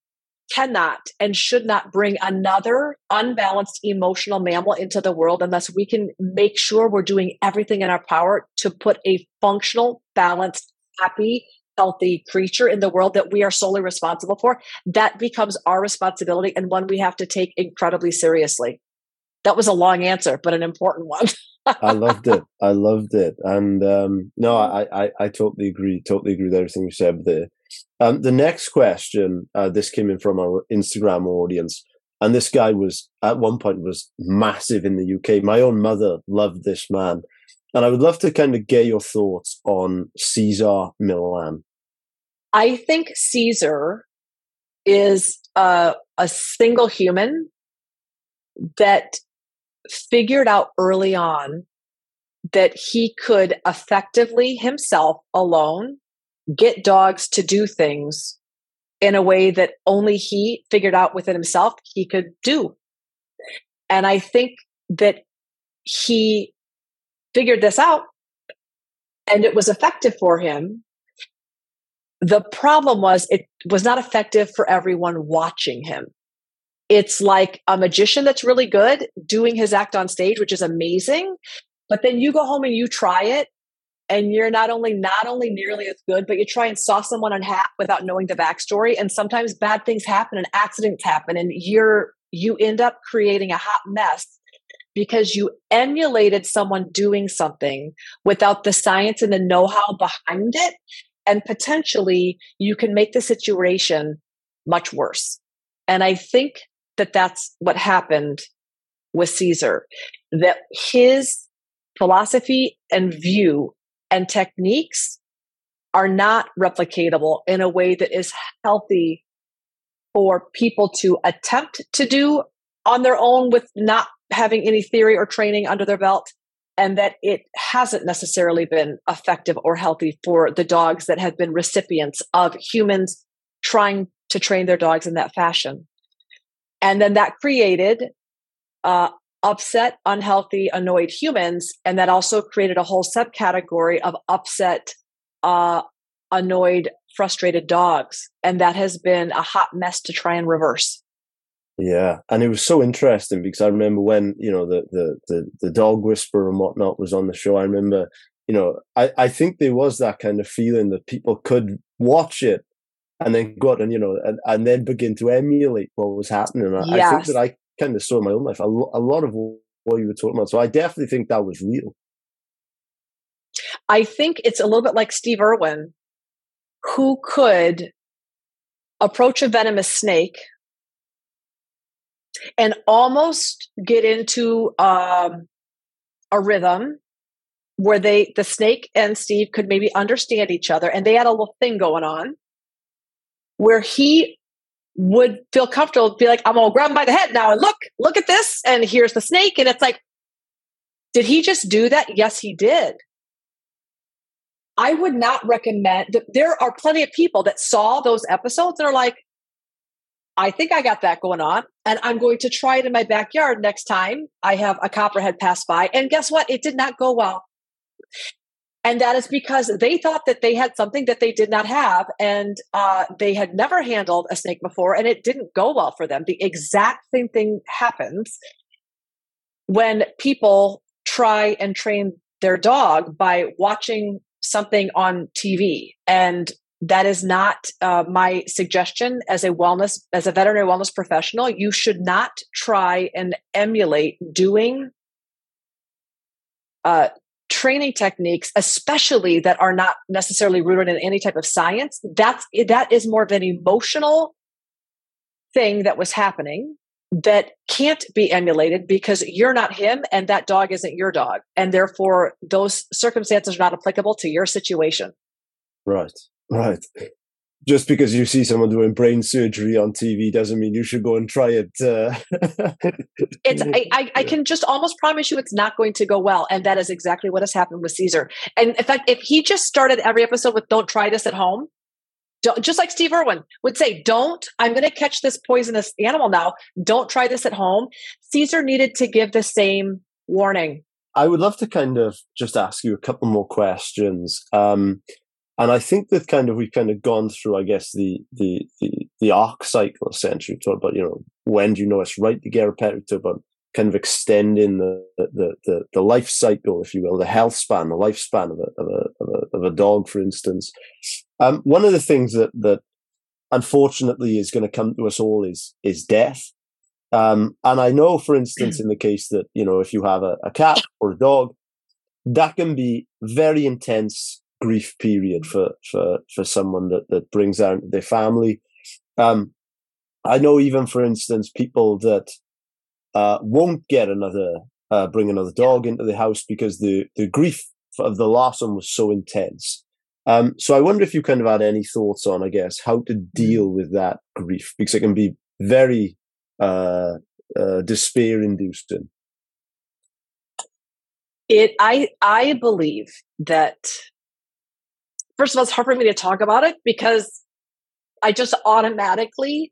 cannot and should not bring another unbalanced emotional mammal into the world unless we can make sure we're doing everything in our power to put a functional, balanced, happy, healthy creature in the world that we are solely responsible for. That becomes our responsibility and one we have to take incredibly seriously. That was a long answer, but an important one. I loved it. I loved it. And um, no, I, I, I totally agree. Totally agree with everything you said there. Um, the next question, uh, this came in from our Instagram audience, and this guy was at one point was massive in the UK. My own mother loved this man, and I would love to kind of get your thoughts on Cesar Millan. I think Cesar is a, a single human that figured out early on that he could effectively himself alone get dogs to do things in a way that only he figured out within himself he could do. And I think that he figured this out and it was effective for him. The problem was it was not effective for everyone watching him. It's like a magician that's really good doing his act on stage, which is amazing. But then you go home and you try it and you're not only not only nearly as good, but you try and saw someone in half without knowing the backstory. And sometimes bad things happen and accidents happen, and you're you end up creating a hot mess because you emulated someone doing something without the science and the know-how behind it. And potentially you can make the situation much worse. And I think that that's what happened with cesar that his philosophy and view and techniques are not replicatable in a way that is healthy for people to attempt to do on their own with not having any theory or training under their belt and that it hasn't necessarily been effective or healthy for the dogs that have been recipients of humans trying to train their dogs in that fashion. And then that created uh, upset, unhealthy, annoyed humans. And that also created a whole subcategory of upset, uh, annoyed, frustrated dogs. And that has been a hot mess to try and reverse. Yeah, and it was so interesting because I remember when you know the the the, the dog whisperer and whatnot was on the show. I remember, you know, I I think there was that kind of feeling that people could watch it and then go out and you know and, and then begin to emulate what was happening. And yes. I think that I kind of saw in my own life a, a lot of what you were talking about. So I definitely think that was real. I think it's a little bit like Steve Irwin, who could approach a venomous snake and almost get into um, a rhythm where they the snake and steve could maybe understand each other and they had a little thing going on where he would feel comfortable be like, I'm gonna grab him by the head now and look, look at this. And here's the snake. And it's like, did he just do that? Yes, he did. I would not recommend there are plenty of people that saw those episodes and are like, I think I got that going on. And I'm going to try it in my backyard next time I have a copperhead pass by. And guess what? It did not go well. And that is because they thought that they had something that they did not have and uh, they had never handled a snake before and it didn't go well for them. The exact same thing happens when people try and train their dog by watching something on tv and that is not uh, my suggestion as a wellness as a veterinary wellness professional. You should not try and emulate doing uh, training techniques especially that are not necessarily rooted in any type of science that's that is more of an emotional thing that was happening that can't be emulated because you're not him and that dog isn't your dog. And therefore those circumstances are not applicable to your situation. Right. Right just because you see someone doing brain surgery on TV doesn't mean you should go and try it. Uh... it's I, I, I, can just almost promise you it's not going to go well, and that is exactly what has happened with Cesar. And in fact, if he just started every episode with "Don't try this at home," don't just like Steve Irwin would say, "Don't. I'm going to catch this poisonous animal now. Don't try this at home." Cesar needed to give the same warning. I would love to kind of just ask you a couple more questions. Um, and I think that kind of we've kind of gone through, I guess, the the the, the arc cycle essentially. Talk about you know when do you know it's right to get pet? Talk about kind of extending the, the the the life cycle, if you will, the health span, the lifespan of a of a of a, of a dog, for instance. Um, one of the things that that unfortunately is going to come to us all is is death. Um, and I know, for instance, in the case that you know, if you have a, a cat or a dog, that can be very intense grief period for for for someone that that brings out their family. Um, I know even for instance people that uh, won't get another uh, bring another dog into the house because the the grief of the last one was so intense. Um, so I wonder if you kind of had any thoughts on, I guess, how to deal with that grief because it can be very uh, uh despair inducing. It, I, I believe that first of all, it's hard for me to talk about it because I just automatically,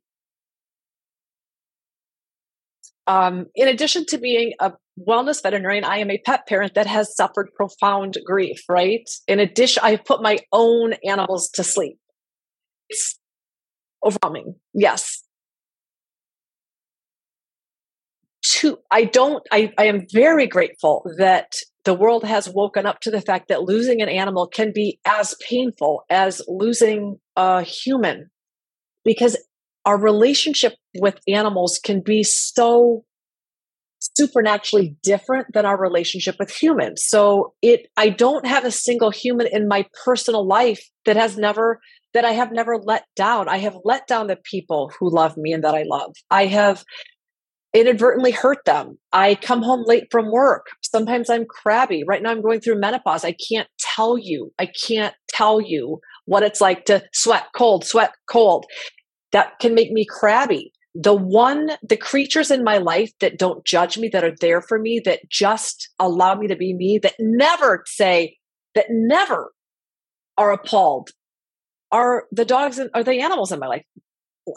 um, in addition to being a wellness veterinarian, I am a pet parent that has suffered profound grief, right? In addition, I've put my own animals to sleep. It's overwhelming. Yes. I don't, I, I am very grateful that the world has woken up to the fact that losing an animal can be as painful as losing a human because our relationship with animals can be so supernaturally different than our relationship with humans. So it I don't have a single human in my personal life that has never that I have never let down. I have let down the people who love me and that I love. I have inadvertently hurt them. I come home late from work. Sometimes I'm crabby. Right now I'm going through menopause. I can't tell you. I can't tell you what it's like to sweat cold, sweat cold. That can make me crabby. The one, the creatures in my life that don't judge me, that are there for me, that just allow me to be me, that never say, that never are appalled are the dogs and are the animals in my life.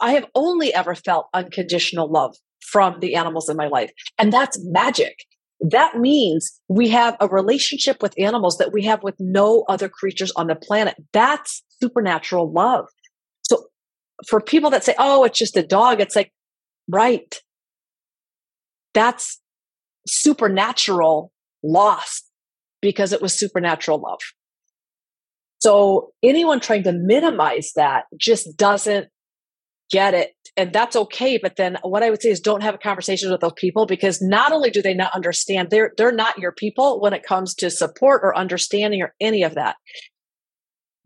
I have only ever felt unconditional love from the animals in my life. And that's magic. That means we have a relationship with animals that we have with no other creatures on the planet. That's supernatural love. So for people that say, oh, it's just a dog, it's like, right. That's supernatural loss because it was supernatural love. So anyone trying to minimize that just doesn't get it and that's okay but then what i would say is don't have a conversation with those people because not only do they not understand they're they're not your people when it comes to support or understanding or any of that.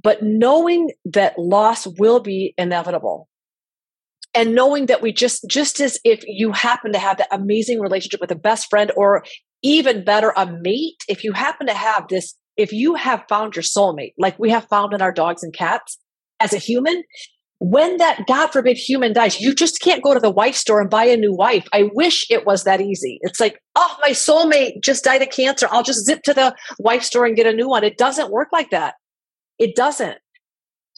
But knowing that loss will be inevitable. And knowing that we just just as if you happen to have that amazing relationship with a best friend or even better a mate if you happen to have this if you have found your soulmate like we have found in our dogs and cats as a human when that God forbid human dies, you just can't go to the wife store and buy a new wife. I wish it was that easy. It's like, oh, my soulmate just died of cancer. I'll just zip to the wife store and get a new one. It doesn't work like that. It doesn't.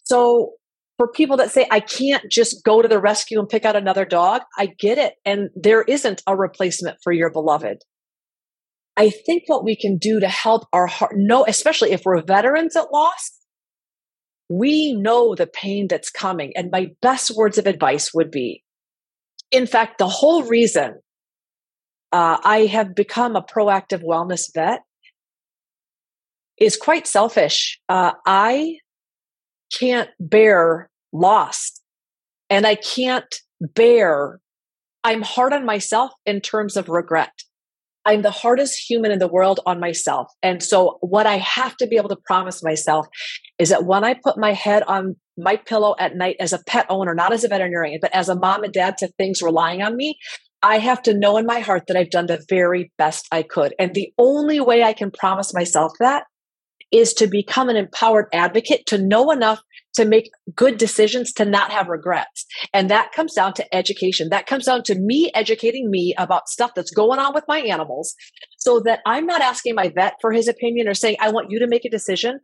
So for people that say, I can't just go to the rescue and pick out another dog, I get it. And there isn't a replacement for your beloved. I think what we can do to help our heart, know, especially if we're veterans at loss, we know the pain that's coming. And my best words of advice would be in fact, the whole reason uh, I have become a proactive wellness vet is quite selfish. Uh, I can't bear loss and I can't bear, I'm hard on myself in terms of regret. I'm the hardest human in the world on myself. And so, what I have to be able to promise myself is that when I put my head on my pillow at night as a pet owner, not as a veterinarian, but as a mom and dad to things relying on me, I have to know in my heart that I've done the very best I could. And the only way I can promise myself that is to become an empowered advocate, to know enough to make good decisions, to not have regrets. And that comes down to education. That comes down to me educating me about stuff that's going on with my animals so that I'm not asking my vet for his opinion or saying, I want you to make a decision.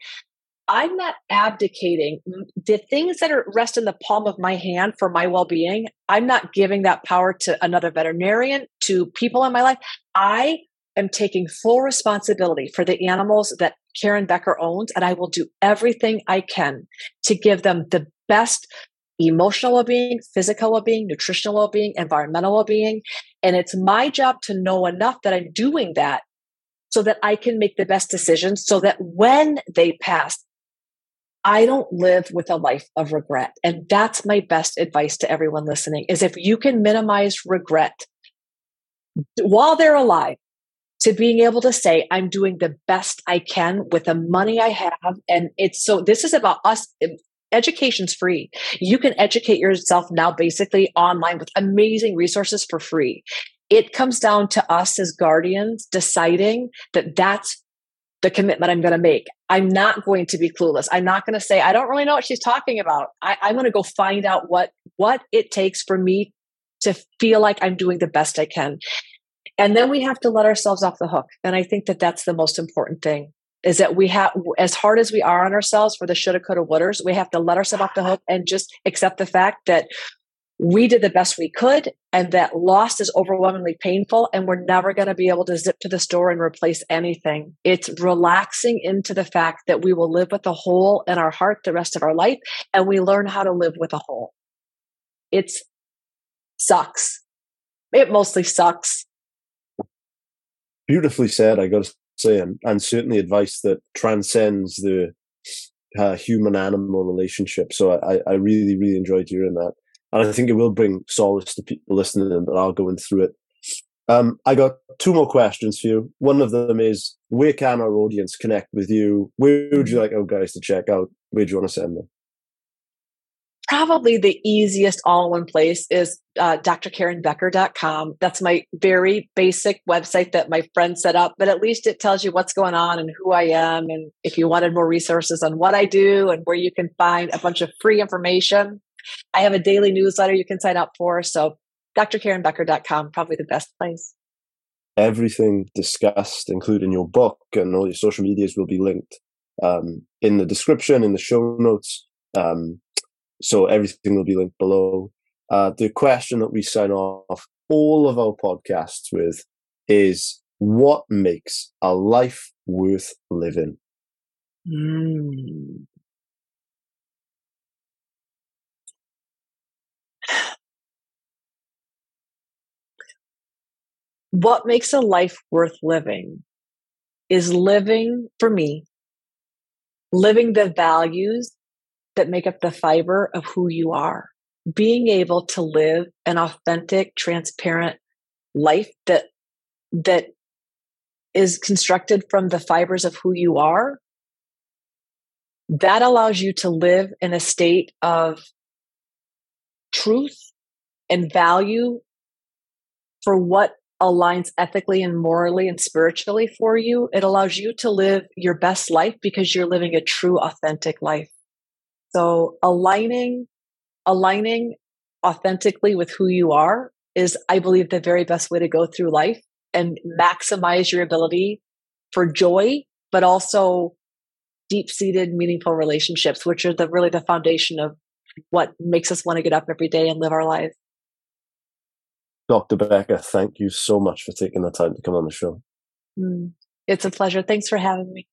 I'm not abdicating the things that are rest in the palm of my hand for my well-being. I'm not giving that power to another veterinarian, to people in my life. I am taking full responsibility for the animals that Karen Becker owns, and I will do everything I can to give them the best emotional well-being, physical well-being, nutritional well-being, environmental well-being. And it's my job to know enough that I'm doing that so that I can make the best decisions so that when they pass, I don't live with a life of regret. And that's my best advice to everyone listening is if you can minimize regret while they're alive, to being able to say, I'm doing the best I can with the money I have. And it's so, this is about us. Um, education's free. You can educate yourself now basically online with amazing resources for free. It comes down to us as guardians deciding that that's the commitment I'm going to make. I'm not going to be clueless. I'm not going to say, I don't really know what she's talking about. I, I'm going to go find out what, what it takes for me to feel like I'm doing the best I can. And then we have to let ourselves off the hook. And I think that that's the most important thing is that we have, as hard as we are on ourselves for the shoulda, coulda, wouldas, we have to let ourselves off the hook and just accept the fact that we did the best we could and that loss is overwhelmingly painful and we're never going to be able to zip to the store and replace anything. It's relaxing into the fact that we will live with a hole in our heart the rest of our life and we learn how to live with a hole. It's sucks. It mostly sucks beautifully said, I got to say, and, and certainly advice that transcends the uh, human animal relationship. So I, I really, really enjoyed hearing that. And I think it will bring solace to people listening and are going through it. Um, I got two more questions for you. One of them is where can our audience connect with you? Where would you like our guys to check out? Where do you want to send them? Probably the easiest all in one place is uh, drkarenbecker.com. That's my very basic website that my friend set up, but at least it tells you what's going on and who I am. And if you wanted more resources on what I do and where you can find a bunch of free information, I have a daily newsletter you can sign up for. So drkarenbecker.com, probably the best place. Everything discussed, including your book and all your social medias, will be linked um, in the description, in the show notes. Um, so everything will be linked below. Uh, the question that we sign off all of our podcasts with is what makes a life worth living? Mm. What makes a life worth living is living for me, living the values that make up the fiber of who you are. Being able to live an authentic, transparent life that that is constructed from the fibers of who you are that allows you to live in a state of truth and value for what aligns ethically and morally and spiritually for you. It allows you to live your best life because you're living a true, authentic life. So aligning, aligning authentically with who you are is, I believe, the very best way to go through life and maximize your ability for joy, but also deep seated, meaningful relationships, which are the really the foundation of what makes us want to get up every day and live our lives. Dr. Becker, thank you so much for taking the time to come on the show. Mm. It's a pleasure. Thanks for having me.